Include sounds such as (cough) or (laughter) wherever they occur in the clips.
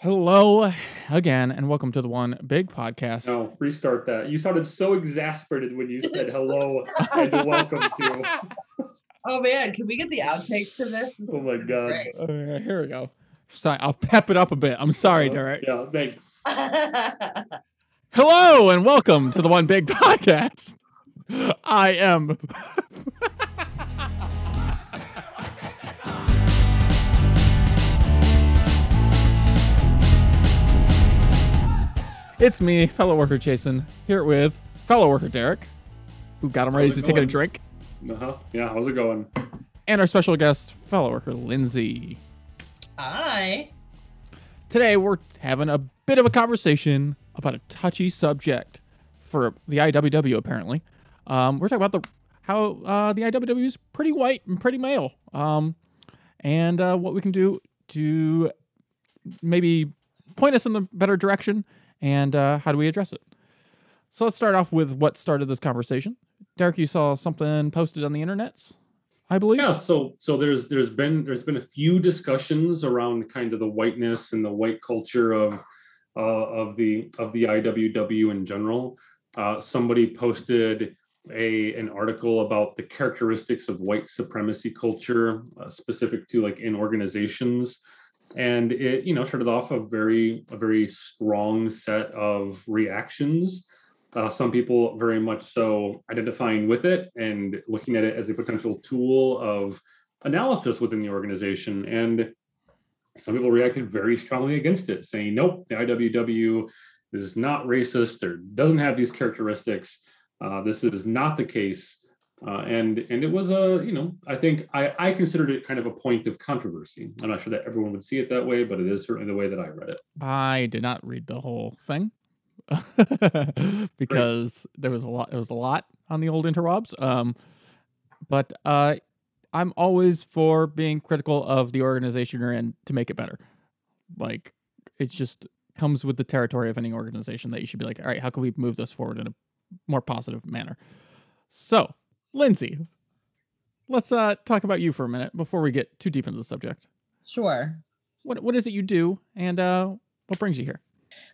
Hello again, and welcome to the One Big Podcast. No, restart that. You sounded so exasperated when you said hello and welcome to. (laughs) Oh man, can we get the outtakes to this? This Oh my god. great. Uh, here we go. Sorry, I'll pep it up a bit. I'm sorry, Uh, Derek. Yeah, thanks. (laughs) Hello, and welcome to the One Big Podcast. I am. (laughs) it's me, fellow worker Jason, here with fellow worker Derek, who got him ready to it take a drink, Uh-huh. Yeah, how's it going? and our special guest, fellow worker Lindsay. Hi. Today we're having a bit of a conversation about a touchy subject for the IWW. Apparently, um, we're talking about the how uh, the IWW is pretty white and pretty male, um, and uh, what we can do to maybe point us in the better direction, and uh, how do we address it. So let's start off with what started this conversation. Derek, you saw something posted on the internets, I believe. Yeah, so so there's there's been there's been a few discussions around kind of the whiteness and the white culture of uh, of the of the IWW in general. Uh, somebody posted a an article about the characteristics of white supremacy culture, uh, specific to like in organizations, and it you know started off a very a very strong set of reactions. Uh, some people very much so identifying with it and looking at it as a potential tool of analysis within the organization. And some people reacted very strongly against it, saying, nope, the IWW is not racist or doesn't have these characteristics. Uh, this is not the case. Uh, and and it was a you know I think I, I considered it kind of a point of controversy. I'm not sure that everyone would see it that way, but it is certainly the way that I read it. I did not read the whole thing (laughs) because there was a lot. It was a lot on the old interwebs. Um, but uh, I'm always for being critical of the organization you're in to make it better. Like it just comes with the territory of any organization that you should be like, all right, how can we move this forward in a more positive manner? So, Lindsay, let's uh, talk about you for a minute before we get too deep into the subject. Sure. What what is it you do, and uh, what brings you here?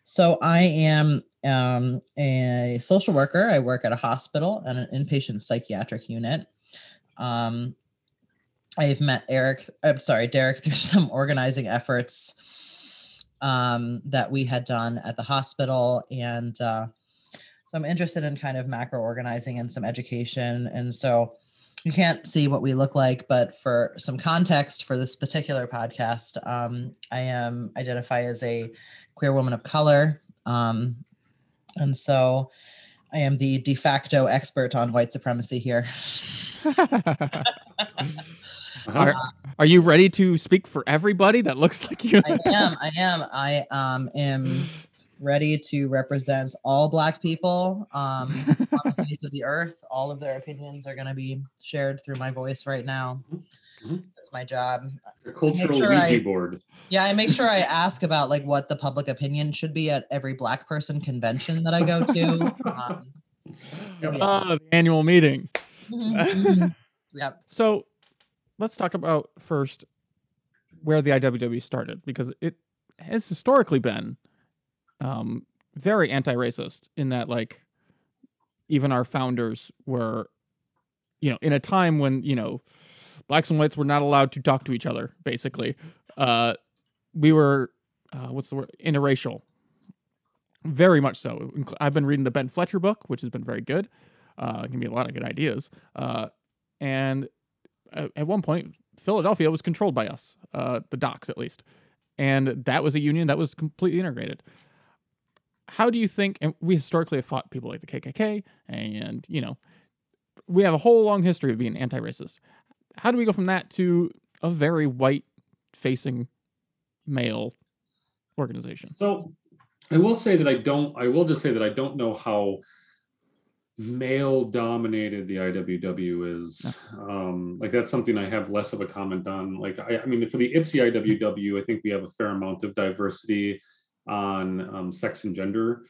So I am um, a social worker. I work at a hospital and an inpatient psychiatric unit. Um, I've met Eric, I'm sorry, Derek, (laughs) through some organizing efforts um, that we had done at the hospital. And uh, so I'm interested in kind of macro organizing and some education. And so you can't see what we look like, but for some context for this particular podcast, um, I am identify as a queer woman of color. Um, and so I am the de facto expert on white supremacy here. (laughs) (laughs) Are, are you ready to speak for everybody that looks like you? I am, I am, I um, am ready to represent all Black people um, (laughs) on the face of the earth. All of their opinions are going to be shared through my voice right now. Mhm. That's my job. The cultural sure Ouija I- board. Yeah, I make sure I ask about like what the public opinion should be at every Black person convention that I go to. (laughs) Um, Yep. Ah, the annual meeting. mhm. yep. So let's talk about first where the IWW started because it has historically been um, very anti-racist in that like even our founders were you know in a time when you know blacks and whites were not allowed to talk to each other basically. Uh, we were uh, what's the word? Interracial. Very much so. I've been reading the ben fletcher book which has been very good. Uh, give me a lot of good ideas. Uh, and at, at one point philadelphia was controlled by us uh, the docks at least. And that was a union that was completely integrated how do you think and we historically have fought people like the kkk and you know we have a whole long history of being anti-racist how do we go from that to a very white facing male organization So I will say that I don't, I will just say that I don't know how male dominated the IWW is. Um, like that's something I have less of a comment on. Like I, I mean, for the Ypsi IWW, I think we have a fair amount of diversity on um, sex and gender.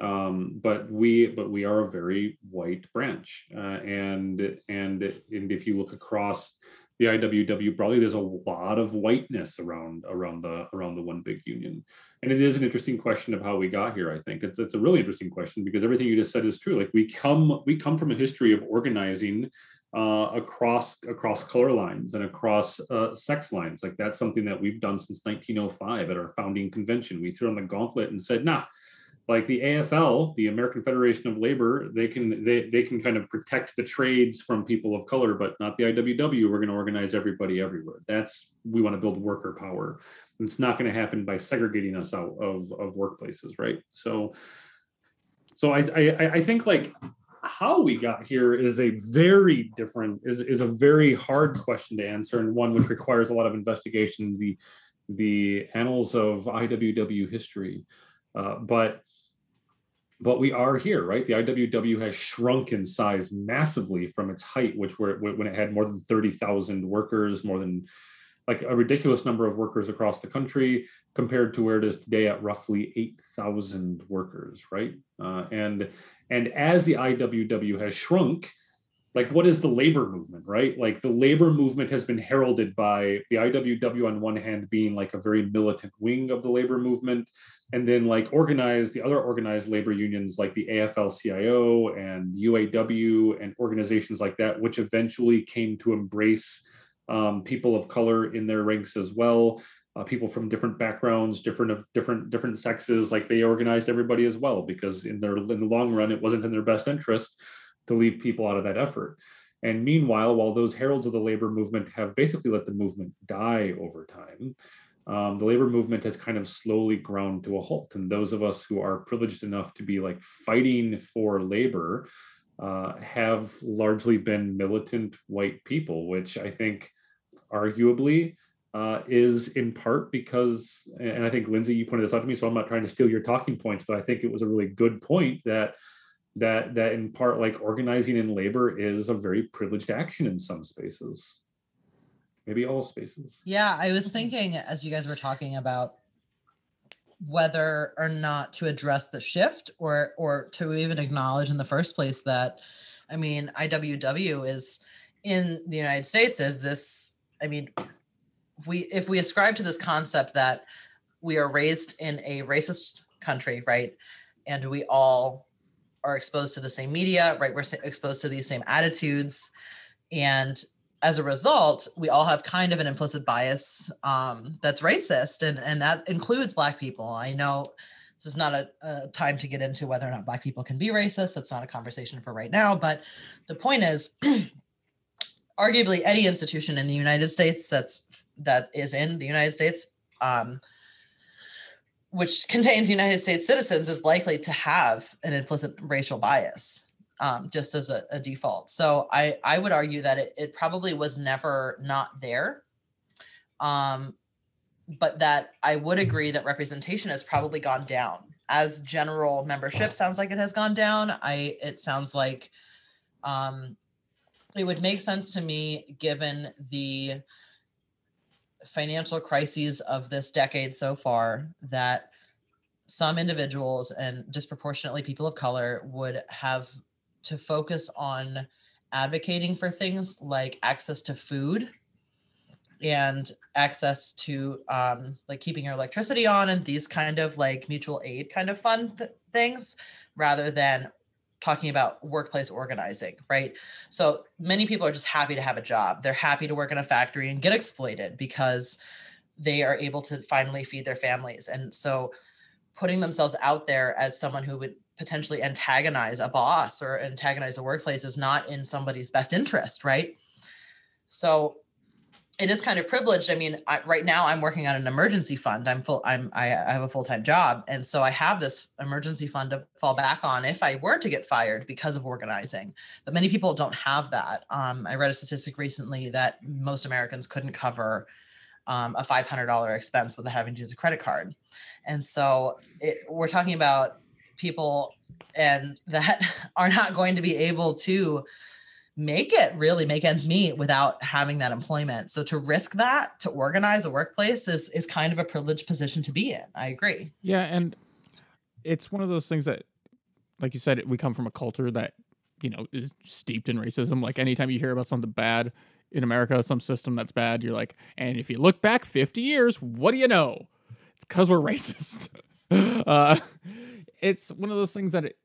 Um, but we but we are a very white branch. Uh, and and and if you look across the IWW broadly, there's a lot of whiteness around around the around the one big union. and it is an interesting question of how we got here. I think it's it's a really interesting question because everything you just said is true. Like we come we come from a history of organizing uh, across across color lines and across uh, sex lines. Like that's something that we've done since 1905 at our founding convention. We threw on the gauntlet and said, nah, like the AFL, the American Federation of Labor, they can they, they can kind of protect the trades from people of color, but not the IWW. We're going to organize everybody everywhere. That's we want to build worker power. It's not going to happen by segregating us out of, of workplaces, right? So so I, I I think like how we got here is a very different is, is a very hard question to answer and one which requires a lot of investigation the the annals of iww history uh, but but we are here, right? The IWW has shrunk in size massively from its height, which were when it had more than 30,000 workers, more than like a ridiculous number of workers across the country compared to where it is today at roughly 8,000 workers, right? Uh, and and as the IWW has shrunk, like what is the labor movement right like the labor movement has been heralded by the iww on one hand being like a very militant wing of the labor movement and then like organized the other organized labor unions like the afl-cio and uaw and organizations like that which eventually came to embrace um, people of color in their ranks as well uh, people from different backgrounds different of different different sexes like they organized everybody as well because in their in the long run it wasn't in their best interest to leave people out of that effort. And meanwhile, while those heralds of the labor movement have basically let the movement die over time, um, the labor movement has kind of slowly ground to a halt. And those of us who are privileged enough to be like fighting for labor uh, have largely been militant white people, which I think arguably uh, is in part because, and I think Lindsay, you pointed this out to me, so I'm not trying to steal your talking points, but I think it was a really good point that that that in part like organizing in labor is a very privileged action in some spaces. Maybe all spaces. Yeah i was thinking as you guys were talking about whether or not to address the shift or or to even acknowledge in the first place that i mean iww is in the united states is this i mean if we if we ascribe to this concept that we are raised in a racist country right and we all are exposed to the same media, right? We're exposed to these same attitudes. And as a result, we all have kind of an implicit bias um, that's racist, and, and that includes Black people. I know this is not a, a, time to get into whether or not Black people can be racist. That's not a conversation for right now. But the point is, (clears throat) arguably, any institution in the United States that's that is in the United States um, which contains United States citizens is likely to have an implicit racial bias um, just as a, a, default. So I, I would argue that it, it probably was never not there. Um, but that I would agree that representation has probably gone down as general membership sounds like it has gone down. I it sounds like um, it would make sense to me given the financial crises of this decade so far that some individuals and disproportionately people of color would have to focus on advocating for things like access to food and access to um, like keeping your electricity on and these kind of like mutual aid kind of fun th- things rather than talking about workplace organizing, right? So many people are just happy to have a job. They're happy to work in a factory and get exploited because they are able to finally feed their families. And so putting themselves out there as someone who would potentially antagonize a boss or antagonize a workplace is not in somebody's best interest, right? So it is kind of privileged. I mean, I, right now I'm working on an emergency fund. I'm full. I'm I, I have a full time job, and so I have this emergency fund to fall back on if I were to get fired because of organizing. But many people don't have that. Um, I read a statistic recently that most Americans couldn't cover um, a $500 expense without having to use a credit card, and so it, we're talking about people and (laughs) that are not going to be able to make it really make ends meet without having that employment. So to risk that to organize a workplace is is kind of a privileged position to be in. I agree. Yeah, and it's one of those things that like you said we come from a culture that you know is steeped in racism. Like anytime you hear about something bad in America, some system that's bad, you're like, and if you look back 50 years, what do you know? It's because we're (laughs) racist. uh, it's one of those things that it,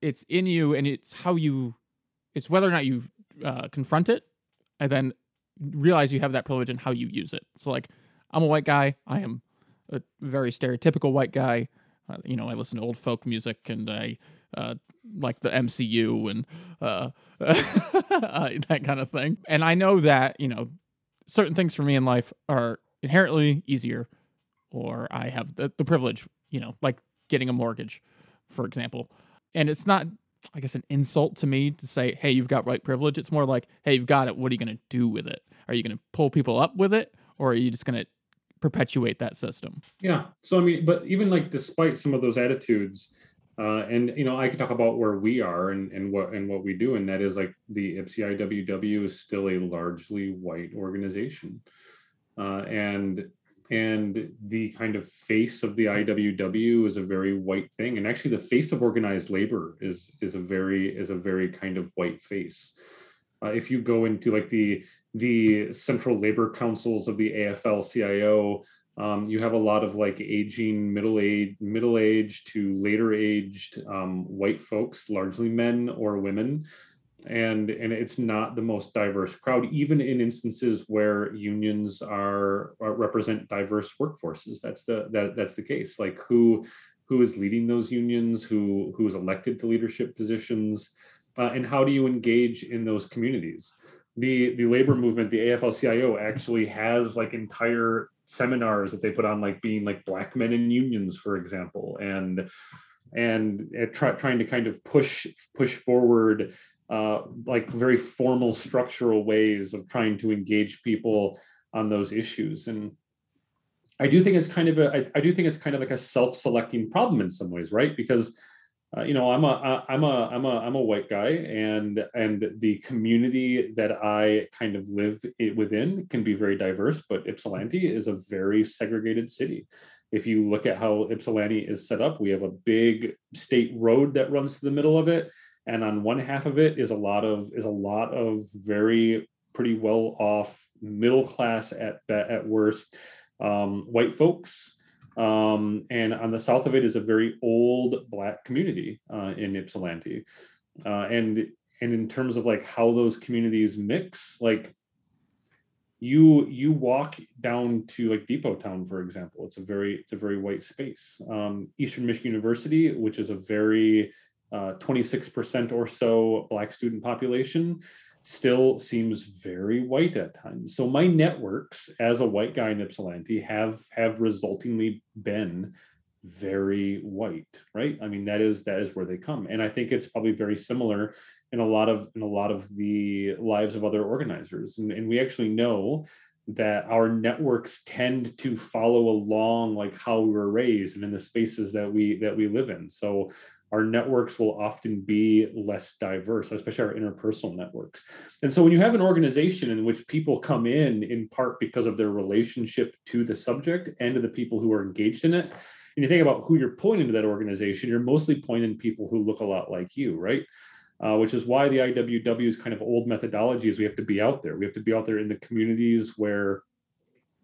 it's in you and it's how you, it's whether or not you uh, confront it and then realize you have that privilege and how you use it. So, like, I'm a white guy. I am a very stereotypical white guy. Uh, you know, I listen to old folk music and I uh, like the MCU and uh, (laughs) that kind of thing. And I know that, you know, certain things for me in life are inherently easier, or I have the, the privilege, you know, like getting a mortgage, for example. And it's not, I guess, an insult to me to say, hey, you've got white privilege. It's more like, hey, you've got it. What are you going to do with it? Are you going to pull people up with it? Or are you just going to perpetuate that system? Yeah. So, I mean, but even like despite some of those attitudes, uh, and you know, I can talk about where we are and, and what and what we do, and that is like the Ypsi IWW is still a largely white organization, uh, and and the kind of face of the IWW is a very white thing, and actually the face of organized labor is is a very is a very kind of white face. Uh, if you go into like the the central labor councils of the AFL-CIO, um, you have a lot of like aging middle age middle aged to later aged um, white folks largely men or women and and it's not the most diverse crowd even in instances where unions are, are represent diverse workforces. That's the that that's the case. Like who who is leading those unions? Who who is elected to leadership positions? Uh, and how do you engage in those communities? The the labor movement the afl-cio actually has like entire seminars that they put on like being like black men in unions for example and and uh, try, trying to kind of push push forward uh, like very formal structural ways of trying to engage people on those issues. And i do think it's kind of a I, I do think it's kind of like a self-selecting problem in some ways right? Because uh, you know i'm a i'm a i'm a i'm a white guy and and the community that i kind of live within can be very diverse but ypsilanti is a very segregated city. If you look at how ypsilanti is set up we have a big state road that runs through the middle of it and on one half of it is a lot of is a lot of very pretty well off middle class at at worst um, white folks um, and on the south of it is a very old black community uh, in Ypsilanti. Uh, and and in terms of like how those communities mix, like you you walk down to like Depot Town, for example, it's a very it's a very white space. Um, Eastern Michigan University, which is a very uh, 26% or so black student population still seems very white at times. So my networks as a white guy in Ypsilanti have have resultingly been very white, right? I mean that is that is where they come. And I think it's probably very similar in a lot of in a lot of the lives of other organizers. And, and we actually know that our networks tend to follow along like how we were raised and in the spaces that we that we live in. So our networks will often be less diverse, especially our interpersonal networks. And so when you have an organization in which people come in in part because of their relationship to the subject and to the people who are engaged in it, and you think about who you're pulling into that organization, you're mostly pointing people who look a lot like you, right? Uh, which is why the IWW's kind of old methodology is we have to be out there. We have to be out there in the communities where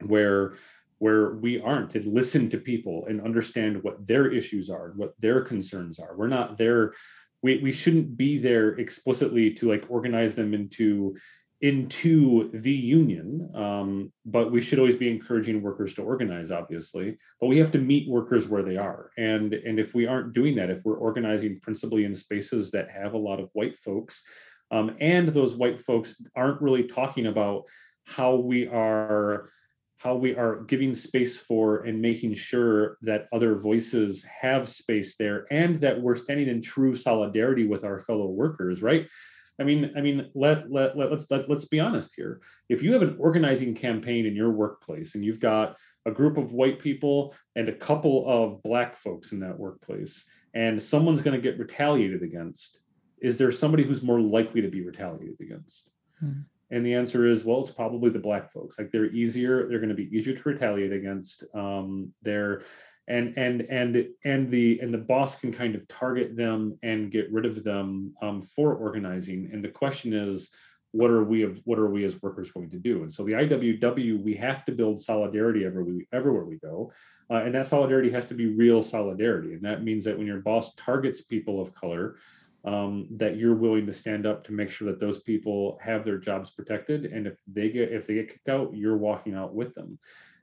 where where we aren't and listen to people and understand what their issues are, and what their concerns are. We're not there. We, we shouldn't be there explicitly to like organize them into into the union um, but we should always be encouraging workers to organize obviously but we have to meet workers where they are and and if we aren't doing that if we're organizing principally in spaces that have a lot of white folks um, and those white folks aren't really talking about how we are how we are giving space for and making sure that other voices have space there and that we're standing in true solidarity with our fellow workers right? I mean i mean let, let, let let's let, let's be honest here. If you have an organizing campaign in your workplace and you've got a group of white people and a couple of black folks in that workplace and someone's going to get retaliated against is there somebody who's more likely to be retaliated against? Hmm. And the answer is, well, it's probably the black folks. Like they're easier, they're going to be easier to retaliate against. Um, they're and and and and the and the boss can kind of target them and get rid of them um, for organizing. And the question is, what are we of what are we as workers going to do? And so the IWW, we have to build solidarity everywhere we, everywhere we go, uh, and that solidarity has to be real solidarity, and that means that when your boss targets people of color, um, that you're willing to stand up to make sure that those people have their jobs protected, and if they get if they get kicked out, you're walking out with them.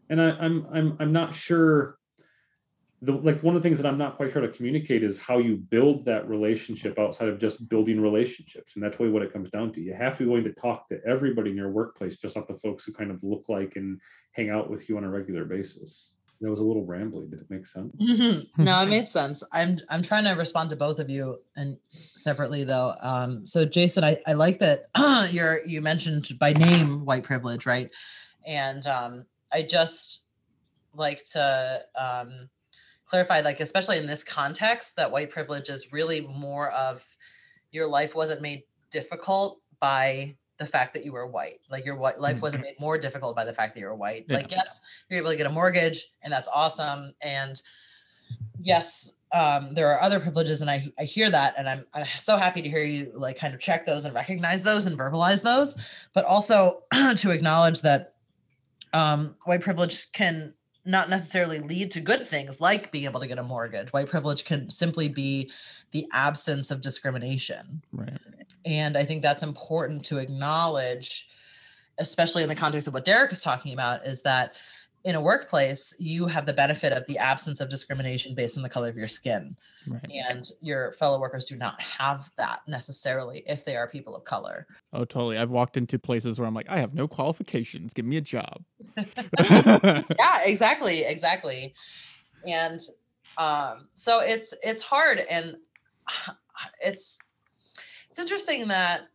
And I, I'm I'm I'm not sure the like one of the things that I'm not quite sure to communicate is how you build that relationship outside of just building relationships. And that's really what it comes down to. You have to be willing to talk to everybody in your workplace, just not the folks who kind of look like and hang out with you on a regular basis. That was a little rambly. Did it make sense? no, it (laughs) made sense. I'm I'm trying to respond to both of you and separately though. Um, so Jason, I, I like that (clears throat) you're you mentioned by name white privilege, right? And um, I just like to um clarify, like especially in this context, that white privilege is really more of your life wasn't made difficult by the fact that you were white. Like your white life wasn't mm-hmm. made more difficult by the fact that you were white. Yeah. Like yes, you're able to get a mortgage, and that's awesome. And yes, um, there are other privileges, and I I hear that, and I'm I'm so happy to hear you like kind of check those and recognize those and verbalize those, but also (clears throat) to acknowledge that um, white privilege can not necessarily lead to good things like being able to get a mortgage. White privilege can simply be the absence of discrimination. Right. And I think that's important to acknowledge, especially in the context of what Derek is talking about, is that in a workplace, you have the benefit of the absence of discrimination based on the color of your skin. Right. And your fellow workers do not have that necessarily if they are people of color. Oh, totally. I've walked into places where I'm like, I have no qualifications. Give me a job. (laughs) (laughs) yeah, exactly. Exactly. And um, so it's it's hard and (sighs) it's it's interesting that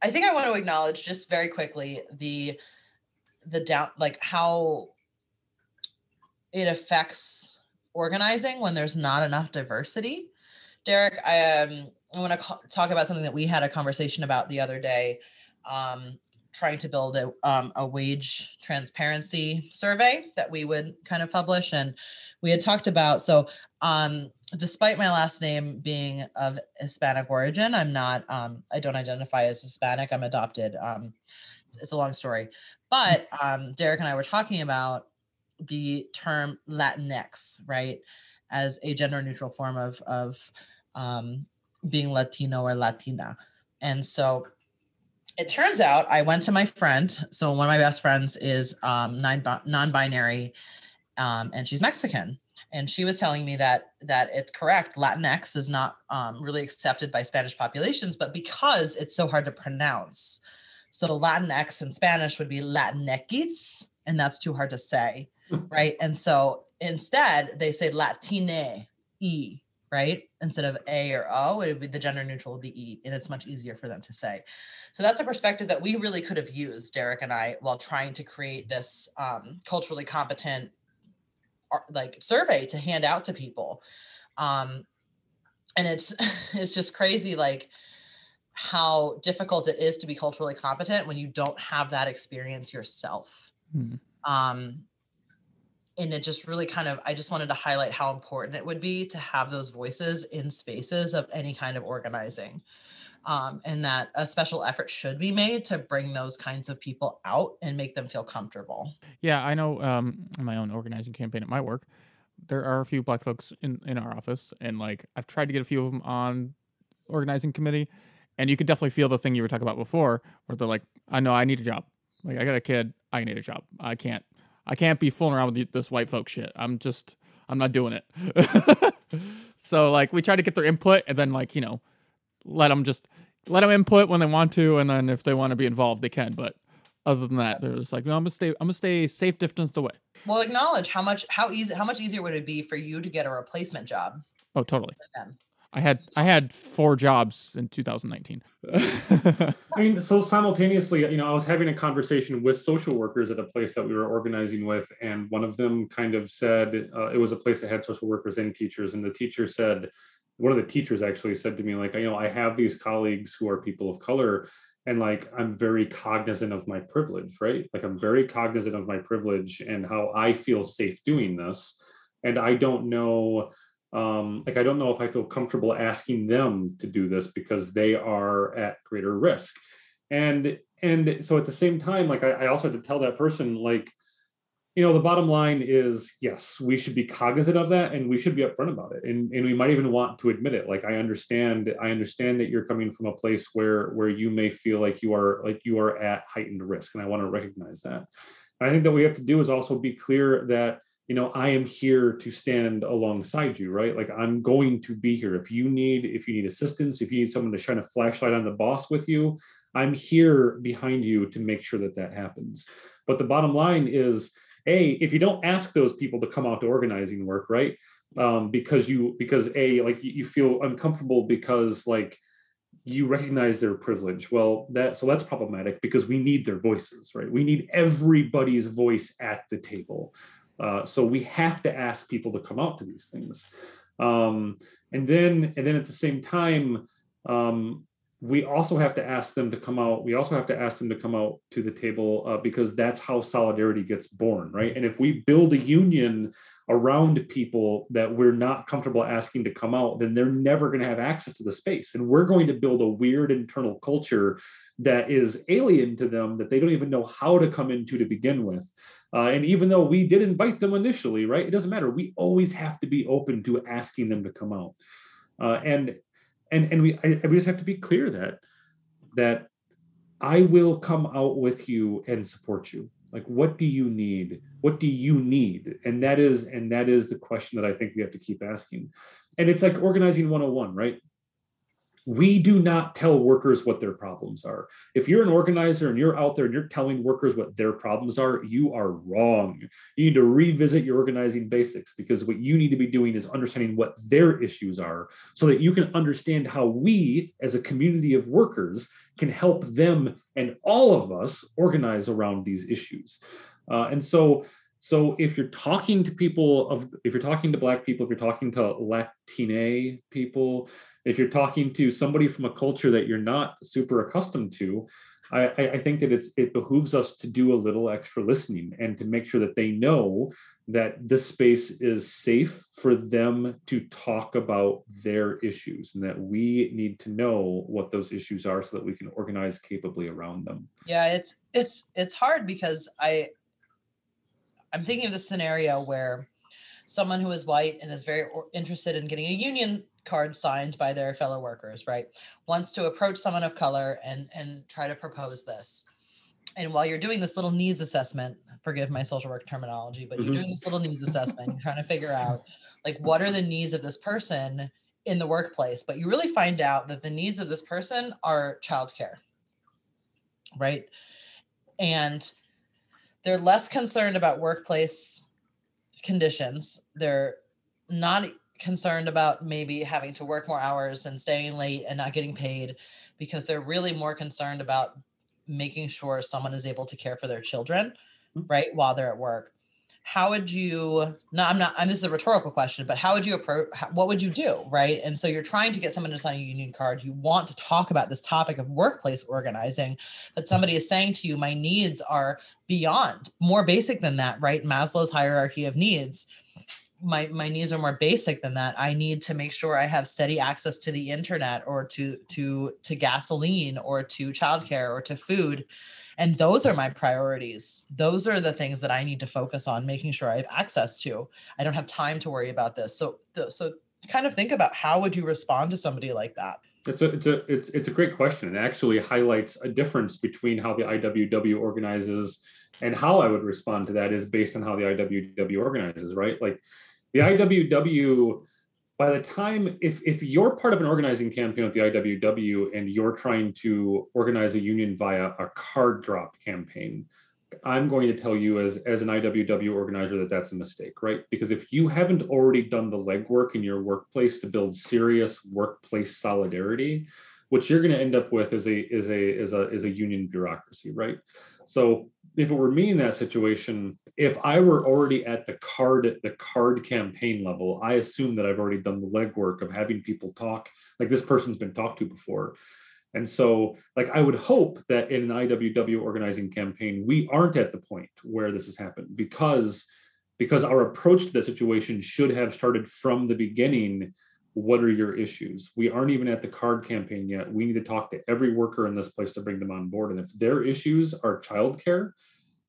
I think I want to acknowledge just very quickly the the down like how it affects organizing when there's not enough diversity. Derek, I um I want to co- talk about something that we had a conversation about the other day. Um, trying to build a, um, a wage transparency survey that we would kind of publish and we had talked about so um, despite my last name being of hispanic origin i'm not um, i don't identify as hispanic i'm adopted um, it's, it's a long story but um, derek and i were talking about the term Latinx, right, as a gender neutral form of of um, being Latino or Latina. And so it turns out I went to my friend. So one of my best friends is um, non-binary, um, and she's Mexican. And she was telling me that that it's correct. Latinx is not um, really accepted by Spanish populations, but because it's so hard to pronounce, so the Latinx in Spanish would be Latinx, and that's too hard to say (laughs) right? And so instead they say Latine E, right? Instead of A or O, it would be the gender neutral would be E, and it's much easier for them to say. So that's a perspective that we really could have used, Derek and I, while trying to create this um, culturally competent like survey to hand out to people. Um, and it's (laughs) it's just crazy, like how difficult it is to be culturally competent when you don't have that experience yourself. Hmm. Um, and it just really kind of i just wanted to highlight how important it would be to have those voices in spaces of any kind of organizing um, and that a special effort should be made to bring those kinds of people out and make them feel comfortable. Yeah i know um, in my own organizing campaign at my work there are a few black folks in, in our office and like i've tried to get a few of them on organizing committee and you could definitely feel the thing you were talking about before where they're like i know i need a job. Like i got a kid i need a job. I can't I can't be fooling around with this white folk shit. I'm just, I'm not doing it. (laughs) so like, we try to get their input and then like, you know, let them just let them input when they want to, and then if they want to be involved, they can. But other than that, they're just like, no, I'm gonna stay, I'm gonna stay safe distance away. Well, acknowledge how much, how easy, how much easier would it be for you to get a replacement job? Oh, totally. I had I had four jobs in 2019. (laughs) I mean, so simultaneously, you know, I was having a conversation with social workers at a place that we were organizing with, and one of them kind of said uh, it was a place that had social workers and teachers, and the teacher said, one of the teachers actually said to me, like, you know, I have these colleagues who are people of color, and like I'm very cognizant of my privilege, right? Like I'm very cognizant of my privilege and how I feel safe doing this, and I don't know um, like I don't know if I feel comfortable asking them to do this because they are at greater risk. and and so at the same time like I, I also had to tell that person like you know the bottom line is yes we should be cognizant of that and we should be upfront about it. And, and we might even want to admit it. Like i understand i understand that you're coming from a place where where you may feel like you are like you are at heightened risk and i want to recognize that. And i think that we have to do is also be clear that you know i am here to stand alongside you right? Like i'm going to be here. If you need if you need assistance if you need someone to shine a flashlight on the boss with you i'm here behind you to make sure that that happens. But the bottom line is a if you don't ask those people to come out to organizing work right? Um, because you because a like you feel uncomfortable because like you recognize their privilege. Well that so that's problematic because we need their voices right? We need everybody's voice at the table uh, so we have to ask people to come out to these things um, and then and then at the same time um, we also have to ask them to come out. We also have to ask them to come out to the table uh, because that's how solidarity gets born, right? And if we build a union around people that we're not comfortable asking to come out, then they're never going to have access to the space. And we're going to build a weird internal culture that is alien to them that they don't even know how to come into to begin with. Uh, and even though we did invite them initially, right, it doesn't matter. We always have to be open to asking them to come out. Uh, and and and we I, we just have to be clear that that I will come out with you and support you. Like, what do you need? What do you need? And that is and that is the question that I think we have to keep asking. And it's like organizing 101, right? We do not tell workers what their problems are. If you're an organizer and you're out there and you're telling workers what their problems are, you are wrong. You need to revisit your organizing basics because what you need to be doing is understanding what their issues are so that you can understand how we, as a community of workers, can help them and all of us organize around these issues. Uh, and so, so if you're talking to people of, if you're talking to Black people, if you're talking to Latine people, if you're talking to somebody from a culture that you're not super accustomed to, I, I, think that it's it behooves us to do a little extra listening and to make sure that they know that this space is safe for them to talk about their issues and that we need to know what those issues are so that we can organize capably around them. Yeah, it's it's it's hard because I I'm thinking of the scenario where someone who is white and is very interested in getting a union card signed by their fellow workers, right? Wants to approach someone of color and and try to propose this. And while you're doing this little needs assessment, forgive my social work terminology, but mm-hmm. you're doing this little needs (laughs) assessment, you're trying to figure out like what are the needs of this person in the workplace, but you really find out that the needs of this person are childcare. Right? And they're less concerned about workplace conditions. They're not concerned about maybe having to work more hours and staying late and not getting paid because they're really more concerned about making sure someone is able to care for their children mm-hmm. right while they're at work. How would you no i'm not I'm, this is a rhetorical question but how would you approach what would you do right? And so you're trying to get someone to sign a union card. You want to talk about this topic of workplace organizing but somebody is saying to you my needs are beyond more basic than that right? Maslow's hierarchy of needs my my needs are more basic than that. I need to make sure i have steady access to the internet or to to to gasoline or to childcare or to food. And those are my priorities. Those are the things that i need to focus on making sure i have access to. I don't have time to worry about this. So so kind of think about how would you respond to somebody like that? It's a it's a it's, it's a great question. It actually highlights a difference between how the iww organizes and how i would respond to that is based on how the iww organizes right? Like the IWW, by the time if if you're part of an organizing campaign with the IWW and you're trying to organize a union via a card drop campaign, I'm going to tell you as as an IWW organizer that that's a mistake, right? Because if you haven't already done the legwork in your workplace to build serious workplace solidarity, what you're going to end up with is a is a is a is a union bureaucracy, right? So if it were me in that situation, if I were already at the card at the card campaign level, I assume that I've already done the legwork of having people talk like this person's been talked to before. And so, like, I would hope that in an IWW organizing campaign, we aren't at the point where this has happened because because our approach to the situation should have started from the beginning what are your issues? We aren't even at the card campaign yet. We need to talk to every worker in this place to bring them on board. And if their issues are childcare,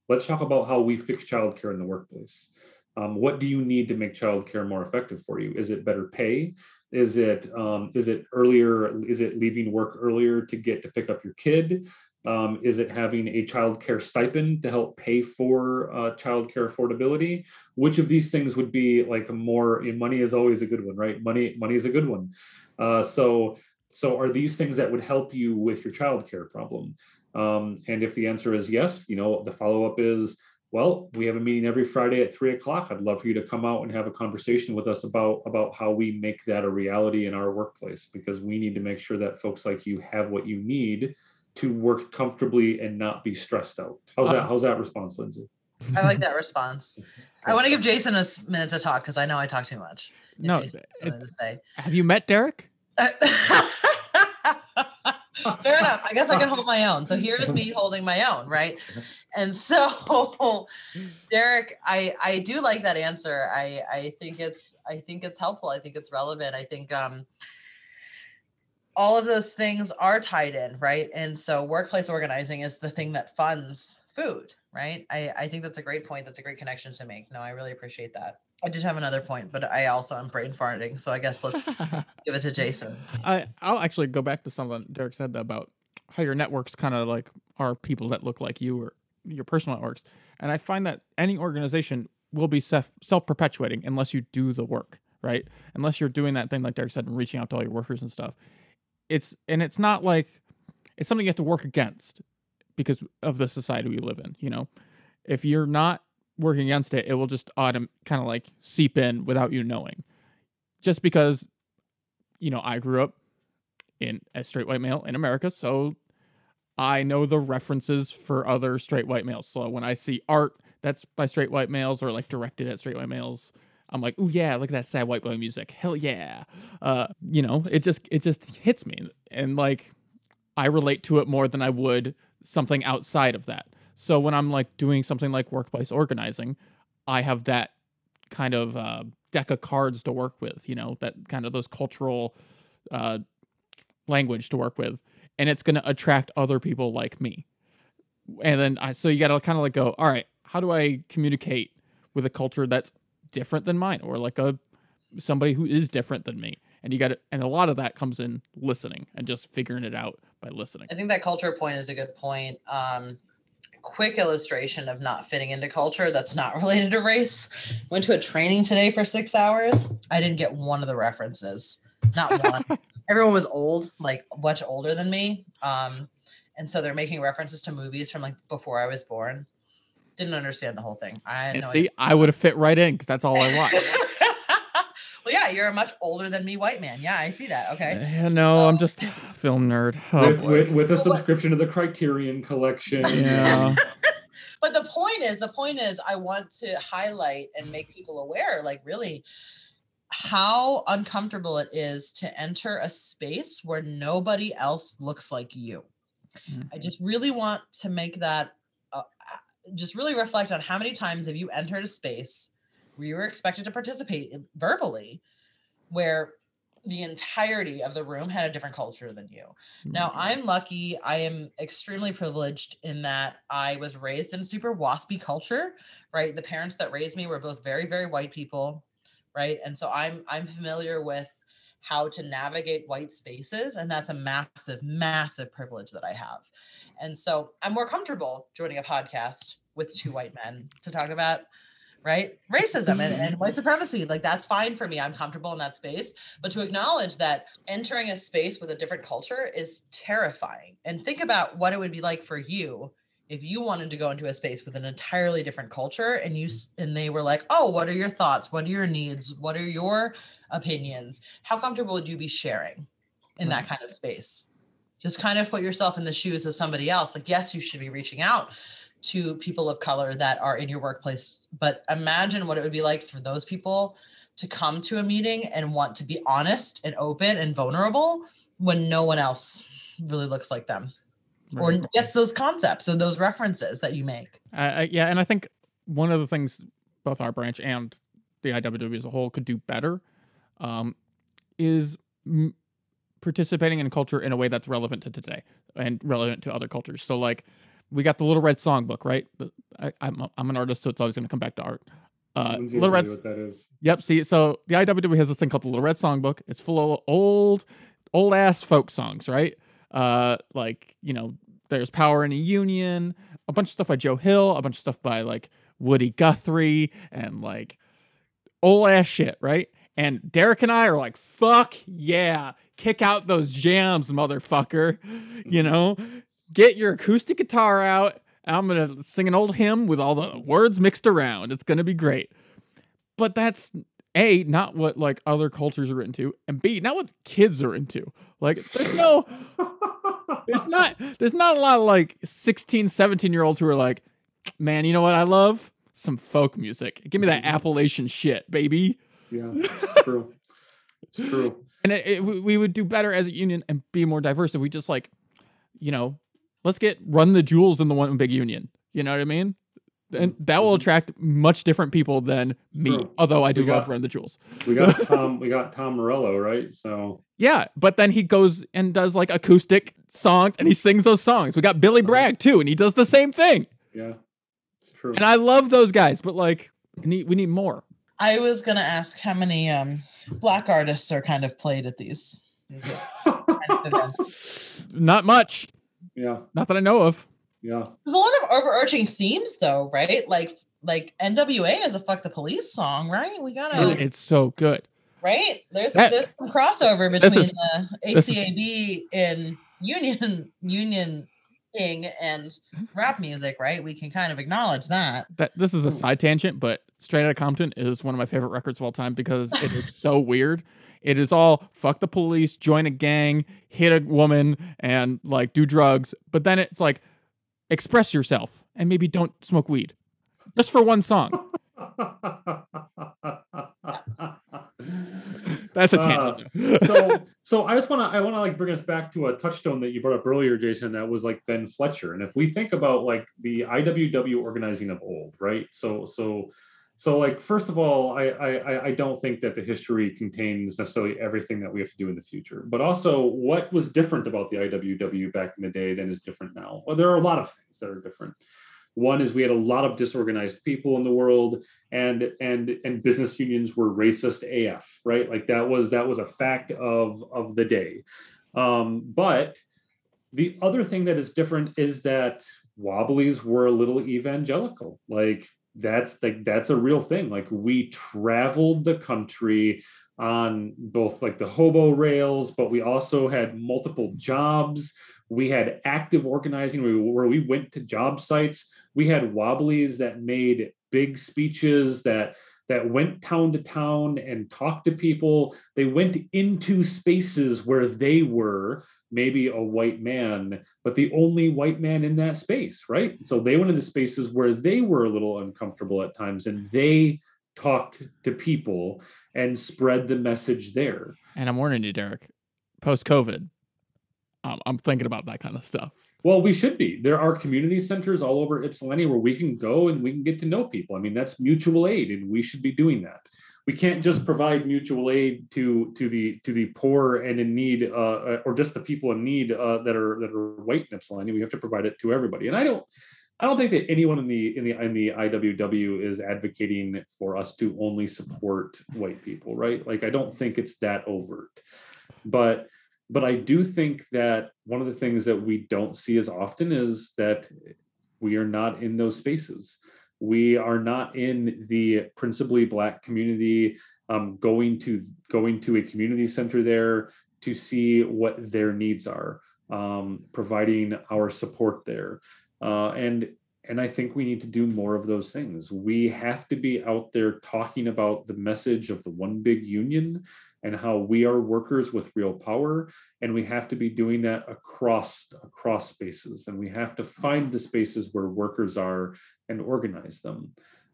let's talk about how we fix childcare in the workplace. Um, what do you need to make childcare more effective for you? Is it better pay? Is it um, is it earlier? Is it leaving work earlier to get to pick up your kid? Um, is it having a child care stipend to help pay for uh, child care affordability? Which of these things would be like more money is always a good one, right? Money, money is a good one. Uh, so, so are these things that would help you with your child care problem? Um, and if the answer is yes, you know, the follow up is, well, we have a meeting every Friday at three o'clock. I'd love for you to come out and have a conversation with us about about how we make that a reality in our workplace because we need to make sure that folks like you have what you need to work comfortably and not be stressed out. How's that? How's that response, Lindsay? I like that response. I want to give Jason a minute to talk because I know I talk too much. No, it, have you met Derek? (laughs) Fair enough. I guess I can hold my own. So here's me holding my own, right? And so, (laughs) Derek, I I do like that answer. I I think it's I think it's helpful. I think it's relevant. I think um all of those things are tied in, right? And so workplace organizing is the thing that funds food, right? I, I think that's a great point. That's a great connection to make. No, I really appreciate that. I did have another point, but I also am brain farting. So I guess let's (laughs) give it to Jason. I, I'll actually go back to something Derek said about how your networks kind of like are people that look like you or your personal networks. And I find that any organization will be self perpetuating unless you do the work, right? Unless you're doing that thing like Derek said and reaching out to all your workers and stuff it's and it's not like it's something you have to work against because of the society we live in. You know, if you're not working against it, it will just autom- kind of like seep in without you knowing. Just because, you know, I grew up in a straight white male in America, so I know the references for other straight white males. So when I see art that's by straight white males or like directed at straight white males, I'm like, oh yeah, look at that sad white boy music. Hell yeah. Uh, you know, it just it just hits me. And like I relate to it more than I would something outside of that. So when I'm like doing something like workplace organizing, I have that kind of uh, deck of cards to work with, you know, that kind of those cultural uh, language to work with. And it's going to attract other people like me. And then I, so you got to kind of like go, all right, how do I communicate with a culture that's different than mine or like a somebody who is different than me. And you got to and a lot of that comes in listening and just figuring it out by listening. I think that culture point is a good point. Um quick illustration of not fitting into culture that's not (laughs) related to race. Went to a training today for six hours. I didn't get one of the references. Not (laughs) one. Everyone was old like much older than me. Um and so they're making references to movies from like before i was born didn't understand the whole thing. I and no see, idea. I would have fit right in because that's all I watch. (laughs) well, yeah, you're a much older than me white man. Yeah, I see that. Okay. Yeah, no, I'm just a film nerd. Oh, with, with, with, a subscription to the Criterion collection. Yeah. (laughs) but the point is, the point is, I want to highlight and make people aware, like really how uncomfortable it is to enter a space where nobody else looks like you. Mm-hmm. I just really want to make that just really reflect on how many times have you entered a space where you were expected to participate verbally where the entirety of the room had a different culture than you. Now, mm-hmm. I'm lucky. I am extremely privileged in that I was raised in super waspy culture, right? The parents that raised me were both very, very white people, right? And so I'm I'm familiar with how to navigate white spaces and that's a massive massive privilege that I have. And so I'm more comfortable joining a podcast with two white men to talk about right racism and, and, white supremacy. Like that's fine for me. I'm comfortable in that space. But to acknowledge that entering a space with a different culture is terrifying. And think about what it would be like for you if you wanted to go into a space with an entirely different culture and you mm-hmm. and they were like oh what are your thoughts? What are your needs? What are your opinions? How comfortable would you be sharing in that kind of space? Just kind of put yourself in the shoes of somebody else. Like yes you should be reaching out to people of color that are in your workplace but imagine what it would be like for those people to come to a meeting and want to be honest and open and vulnerable when no one else really looks like them right. or gets those concepts or those references that you make uh, yeah and i think one of the things both our branch and the iww as a whole could do better um, is m- participating in culture in a way that's relevant to today and relevant to other cultures. So like we got the Little Red Songbook, right? The- I, I'm I'm an artist, so it's always going to come back to art. Uh, Little Red what that is. Yep. See, so the IWW has this thing called the Little Red Songbook. It's full of old, old ass folk songs, right? Uh, like you know, there's Power in a Union, a bunch of stuff by Joe Hill, a bunch of stuff by like Woody Guthrie, and like old ass shit, right? And Derek and I are like, fuck yeah, kick out those jams, motherfucker. You mm-hmm. know, get your acoustic guitar out. I'm gonna sing an old hymn with all the words mixed around. It's gonna be great but that's a not what like other cultures are into and b not what kids are into like there's no (laughs) there's not there's not a lot of like 16 17 year olds who are like man you know what i love? Some folk music. Give me that mm-hmm. appalachian shit baby. Yeah, it's (laughs) true. It's true. and it, it, we we would do better as a union and be more diverse if we just like you know let's get run the jewels in the one big union. You know what i mean and that will Mhm. attract much different people than me True. although i do We love got- run the jewels We got (laughs) Tom. We got Tom Morello, right? So Yeah, but then he goes and does like acoustic songs and he sings those songs. We got Billy Uh-huh. Bragg too, and he does the same thing. yeah, it's true. And I love those guys, but like we need we need more. I was gonna ask how many um black artists are kind of played at these. these kind (laughs) of events. Not much. yeah, Not that I know of. Yeah. There's a lot of overarching themes though, right? Like like NWA is a "Fuck the Police" song, right? We gotta it's so good. right. There's That- there's some crossover between is- the is- ACAB and Union (laughs) Union ing and rap music, right? We can kind of acknowledge that. That this is a side tangent, but Straight Outta Compton is one of my favorite records of all time because it is so (laughs) weird. It is all fuck the police, join a gang, hit a woman, and like do drugs. But then it's like express yourself and maybe don't smoke weed. Just for one song. (laughs) That's a Uh, tangent. (laughs) so so I just want to I want to like bring us back to a touchstone that you brought up earlier, Jason. That was like Ben Fletcher, and if we think about like the IWW organizing of old, right? So so so like first of all, I I I- don't think that the history contains necessarily everything that we have to do in the future, but also what was different about the IWW back in the day than is different now. Well, there are a lot of things that are different. One is we had a lot of disorganized people in the world, and and and business unions were racist AF, right? Like that was that was a fact of of the day. Um, but the other thing that is different is that Wobblies were a little evangelical. Like that's like that's a real thing. Like we traveled the country on both like the hobo rails, but we also had multiple jobs. We had active organizing where we, went to job sites. We had wobblies that made big speeches that that went town to town and talked to people. They went into spaces where they were maybe a white man, but the only white man in that space, right? So they went into spaces where they were a little uncomfortable at times and they talked to people and spread the message there. And I'm warning you, Derek, post COVID, um, I'm thinking about that kind of stuff. Well, we should be. There are community centers all over Ypsilanti where we can go and we can get to know people. I mean, that's mutual aid, and we should be doing that. We can't just provide mutual aid to to the to the poor and in need, uh, or just the people in need uh, that are that are white in. We have to provide it to everybody. And I don't, I don't think that anyone in the in the in the IWW is advocating for us to only support white people, right? Like, I don't think it's that overt, but but I do think that one of the things that we don't see as often is that we are not in those spaces. We are not in the principally black community, um, going to going to a community center there to see what their needs are, um, providing our support there, uh, and and I think we need to do more of those things. We have to be out there talking about the message of the one big union and how we are workers with real power and we have to be doing that across across spaces and we have to find the spaces where workers are and organize them.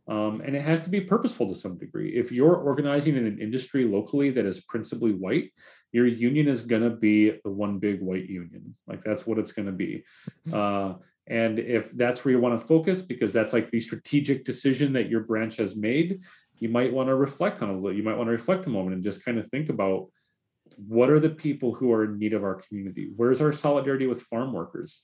Um, and it has to be purposeful to some degree. If you're organizing in an industry locally that is principally white your union is going to be the one big white union. Like that's what it's going to be uh, and if that's where you want to focus because that's like the strategic decision that your branch has made you might want to reflect on a little you might want to reflect a moment and just kind of think about what are the people who are in need of our community? Where's our solidarity with farm workers?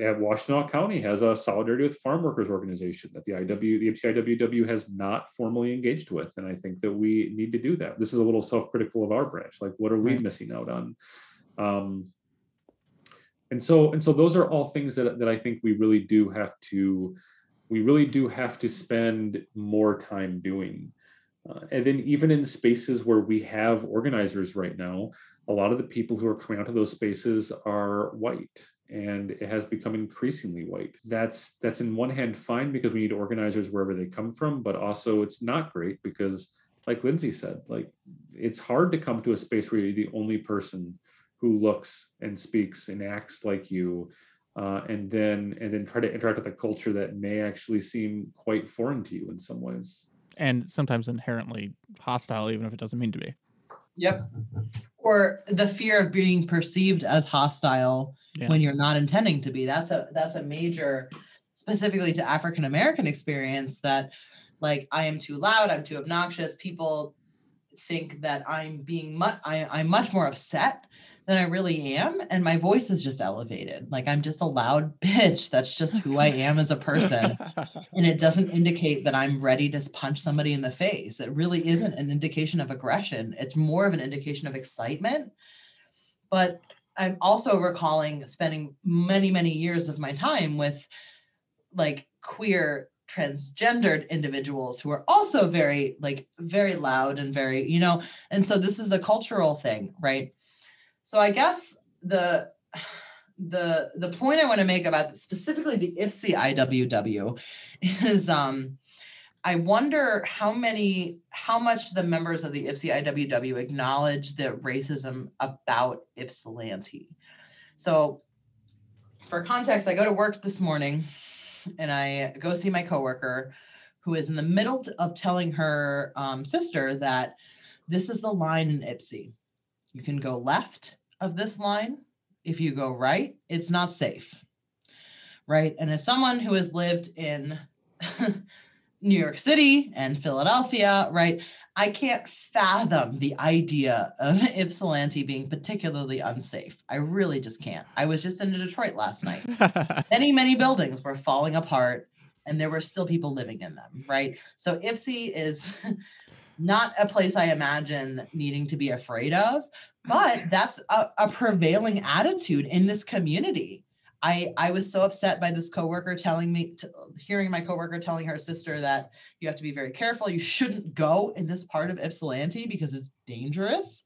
Have Washtenaw County has a solidarity with farm workers organization that the IW, the IWW has not formally engaged with. And I think that we need to do that. This is a little self-critical of our branch. Like, what are we right. missing out on? Um, and so, and so those are all things that, that I think we really do have to, we really do have to spend more time doing. Uh, and then even in spaces where we have organizers right now, a lot of the people who are coming out of those spaces are white and it has become increasingly white. That's that's in one hand fine because we need organizers wherever they come from, but also it's not great because like Lindsay said, like it's hard to come to a space where you're the only person who looks and speaks and acts like you uh, and then and then try to interact with a culture that may actually seem quite foreign to you in some ways. And sometimes inherently hostile even if it doesn't mean to be. Yep. Or the fear of being perceived as hostile yeah. when you're not intending to be. That's a that's a major specifically to african american experience that like i am too loud i'm too obnoxious. People think that i'm being much I, i'm much more upset than I really am. And my voice is just elevated. Like I'm just a loud (laughs) bitch. That's just who I am as a person. and it doesn't indicate that I'm ready to punch somebody in the face. It really isn't an indication of aggression. It's more of an indication of excitement. But I'm also recalling spending many, many years of my time with like queer transgendered individuals who are also very like very loud and very you know and so this is a cultural thing right so I guess the the the point I want to make about specifically the Ypsi IWW is um I wonder how many how much the members of the Ypsi IWW acknowledge the racism about Ypsilanti. So for context, I go to work this morning and I go see my coworker who is in the middle of telling her um, sister that this is the line in Ypsi. You can go left of this line. If you go right, it's not safe. Right. And as someone who has lived in (laughs) New York City and Philadelphia, right, I can't fathom the idea of (laughs) Ypsilanti being particularly unsafe. I really just can't. I was just in Detroit last night. (laughs) many, many buildings were falling apart and there were still people living in them, right? So Ypsi is not a place I imagine needing to be afraid of, but that's a, a prevailing attitude in this community. I, I was so upset by this coworker telling me, to, hearing my coworker telling her sister that you have to be very careful. You shouldn't go in this part of Ypsilanti because it's dangerous.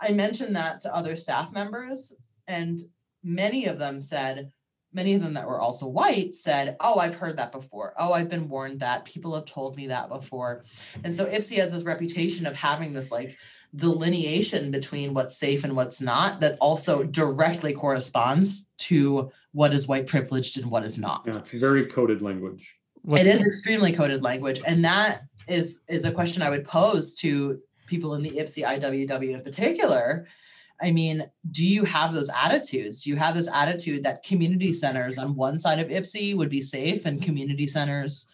I mentioned that to other staff members, and many of them said, many of them that were also white said, Oh, I've heard that before. Oh, I've been warned that. People have told me that before. And so Ypsi has this reputation of having this like delineation between what's safe and what's not that also directly corresponds to what is white privileged and what is not. Yeah, it's very coded language. What's it is extremely coded language. And that is is a question I would pose to people in the Ypsi IWW in particular I mean, do you have those attitudes? Do you have this attitude that community centers on one side of Ypsi would be safe and community centers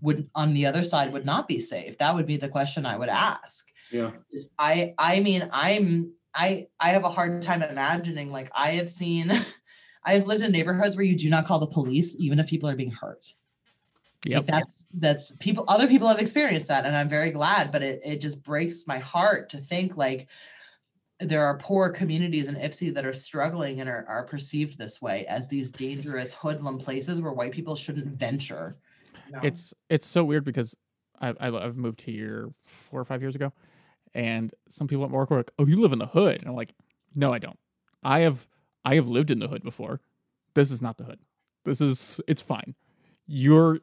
would on the other side would not be safe? That would be the question I would ask. Yeah. Is I I mean, I'm I I have a hard time imagining like I have seen (laughs) I have lived in neighborhoods where you do not call the police even if people are being hurt. Yeah, like that's that's people other people have experienced that and I'm very glad, but it it just breaks my heart to think like there are poor communities in Ypsi that are struggling and are, are perceived this way as these dangerous hoodlum places where white people shouldn't venture. It's it's so weird because I, I have moved here four or five years ago, and some people at work were like, "Oh, you live in the hood," and I'm like, "No, I don't. I have I have lived in the hood before. This is not the hood. This is it's fine. You're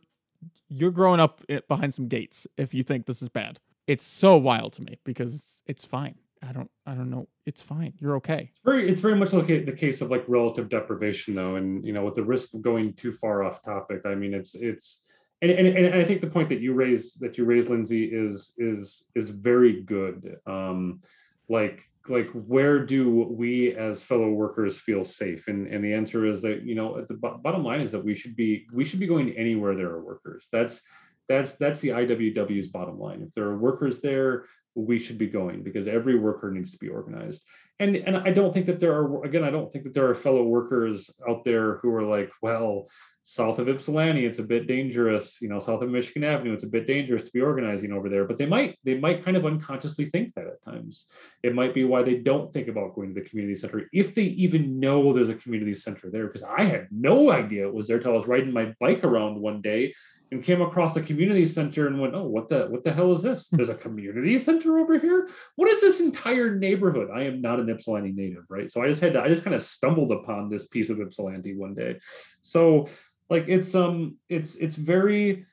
you're growing up eh, behind some gates if you think this is bad. It's so wild to me because it's, it's fine. I don't I don't know. It's fine. You're okay. It's very it's very much like the case of like relative deprivation though. And you know, with the risk of going too far off topic, I mean it's it's and, and, and I think the point that you raised that you raised, Lindsay, is is is very good. Um like like where do we as fellow workers feel safe and and the answer is that you know the bottom line is that we should be we should be going anywhere there are workers that's that's that's the iww's bottom line if there are workers there we should be going because every worker needs to be organized and and i don't think that there are again i don't think that there are fellow workers out there who are like well south of Ypsilanti, it's a bit dangerous. You know, south of Michigan Avenue, it's a bit dangerous to be organizing over there. But they might they might kind of unconsciously think that at times. It might be why they don't think about going to the community center if they even know there's a community center there. Because I had no idea it was there till I was riding my bike around one day and came across the community center and went, oh, what the what the hell is this? There's a community center over here. What is this entire neighborhood? I am not Ypsilanti native, right? So I just had to I just kind of stumbled upon this piece of Ypsilanti one day. So like it's um it's it's very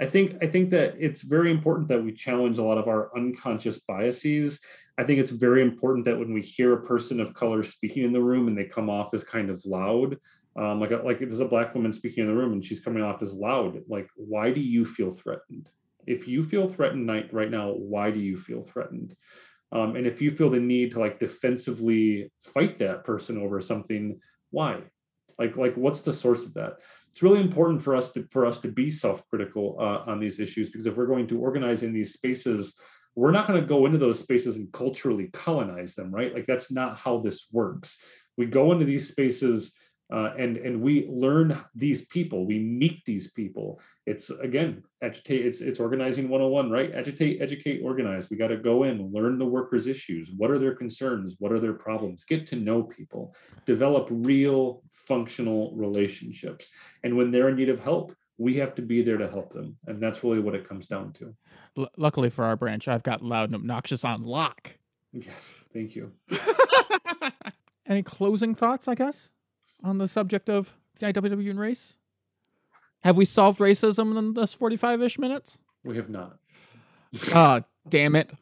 i think i think that it's very important that we challenge a lot of our unconscious biases i think it's very important that when we hear a person of color speaking in the room and they come off as kind of loud um, like a, like there's a black woman speaking in the room and she's coming off as loud like why do you feel threatened if you feel threatened right now why do you feel threatened um, and if you feel the need to like defensively fight that person over something why? Like like what's the source of that? It's really important for us to for us to be self-critical uh, on these issues because if we're going to organize in these spaces we're not going to go into those spaces and culturally colonize them right? Like that's not how this works. We go into these spaces uh, and and we learn these people. We meet these people. It's again agitate it's it's organizing 101 right? Agitate educate organize. We got to go in learn the workers issues. What are their concerns? What are their problems? Get to know people. Develop real functional relationships. And when they're in need of help we have to be there to help them. And that's really what it comes down to. L- luckily for our branch i've got loud and obnoxious on lock. Yes. Thank you. (laughs) Any closing thoughts i guess on the subject of the IWW and race? Have we solved racism in this 45 ish minutes? We have not. (laughs) Ah, oh, damn it.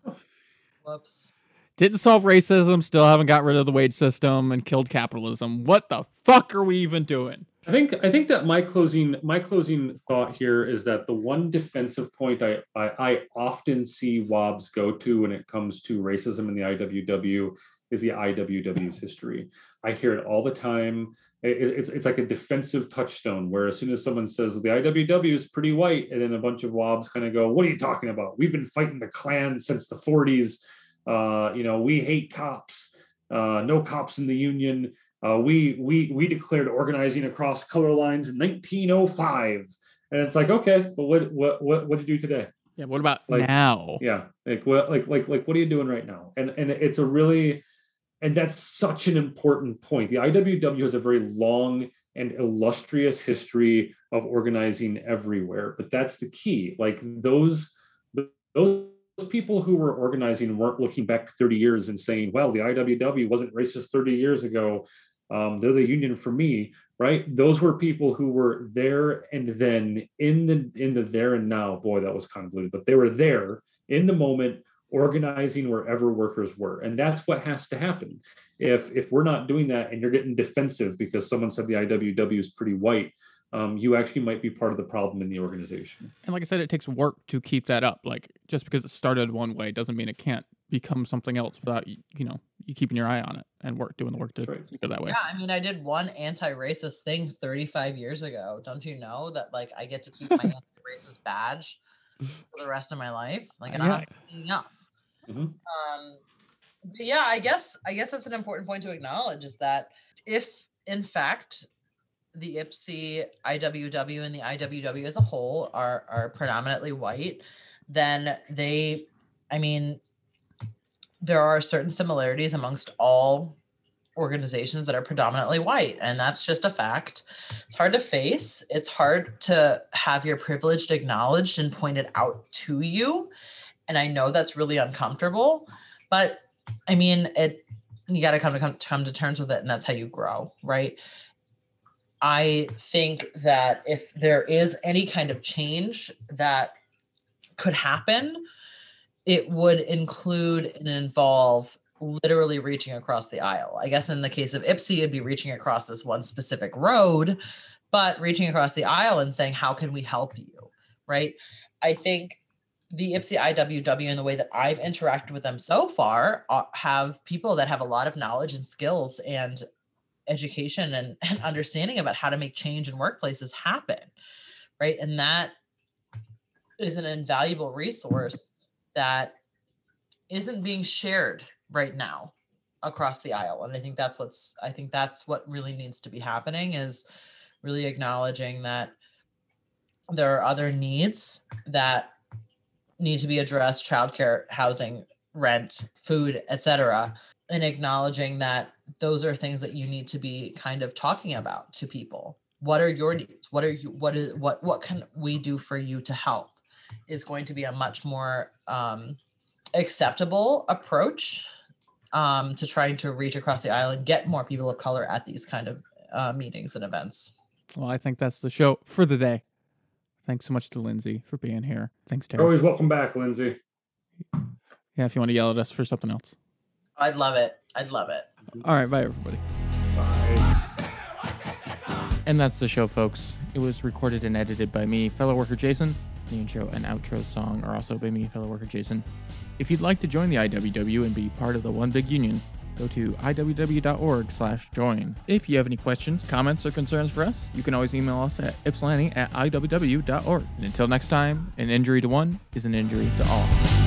Whoops. Didn't solve racism, still haven't got rid of the wage system and killed capitalism. What the fuck are we even doing? I think I think that my closing my closing thought here is that the one defensive point I, I, I often see WOBs go to when it comes to racism in the IWW is the IWW's history. I hear it all the time. It, it's it's like a defensive touchstone where as soon as someone says the IWW is pretty white, and then a bunch of wobs kind of go, "What are you talking about? We've been fighting the Klan since the 40s. Uh, you know, we hate cops. Uh, no cops in the union. Uh, we we we declared organizing across color lines in 1905." And it's like, okay, but what what what what did you do today? Yeah, what about like, now? Yeah, like what like like like what are you doing right now? And and it's a really and that's such an important point. The IWW has a very long and illustrious history of organizing everywhere, but that's the key. Like those those people who were organizing weren't looking back 30 years and saying, well, the IWW wasn't racist 30 years ago. Um, they're the union for me, right? Those were people who were there and then in the in the there and now. Boy, that was convoluted, but they were there in the moment organizing wherever workers were. And that's what has to happen. If if we're not doing that and you're getting defensive because someone said the iww is pretty white um, you actually might be part of the problem in the organization. And like i said it takes work to keep that up. Like just because it started one way doesn't mean it can't become something else without you know you keeping your eye on it and work doing the work to right. keep it that way. Yeah i mean i did one anti-racist thing 35 years ago. Don't you know that like i get to keep my (laughs) anti-racist badge for the rest of my life. Like I don't yeah. have anything else. Mm-hmm. Um, yeah, I guess I guess that's an important point to acknowledge is that if in fact the Ypsi, IWW, and the IWW as a whole are are predominantly white, then they, I mean, there are certain similarities amongst all organizations that are predominantly white and that's just a fact. It's hard to face. It's hard to have your privilege acknowledged and pointed out to you and i know that's really uncomfortable but i mean it you got to come to come, come to terms with it and that's how you grow right? I think that if there is any kind of change that could happen it would include and involve literally reaching across the aisle. I guess in the case of Ypsi, it'd be reaching across this one specific road, but reaching across the aisle and saying, How can we help you? Right. I think the Ypsi IWW and the way that I've interacted with them so far uh, have people that have a lot of knowledge and skills and education and, (laughs) and understanding about how to make change in workplaces happen. Right. And that is an invaluable resource that isn't being shared right now across the aisle and i think that's what's i think that's what really needs to be happening is really acknowledging that there are other needs that need to be addressed childcare housing rent food etc and acknowledging that those are things that you need to be kind of talking about to people. What are your needs? What are you what is what what can we do for you to help? Is going to be a much more um, acceptable approach um, to trying to reach across the island get more people of color at these kind of uh, meetings and events Well, I think that's the show for the day. Thanks so much to Lindsay for being here. Thanks, You're Terry. always welcome back, Lindsay. Yeah, if you want to yell at us for something else. i'd love it i'd love it All right, bye everybody. Bye. And that's the show, folks. It was recorded and edited by me, fellow worker Jason. The intro and outro song are also by me, fellow worker Jason. If you'd like to join the IWW and be part of the One Big Union, go to iww.org slash join. If you have any questions, comments, or concerns for us, you can always email us at ypsilanti at iww.org. And until next time, an injury to one is an injury to all.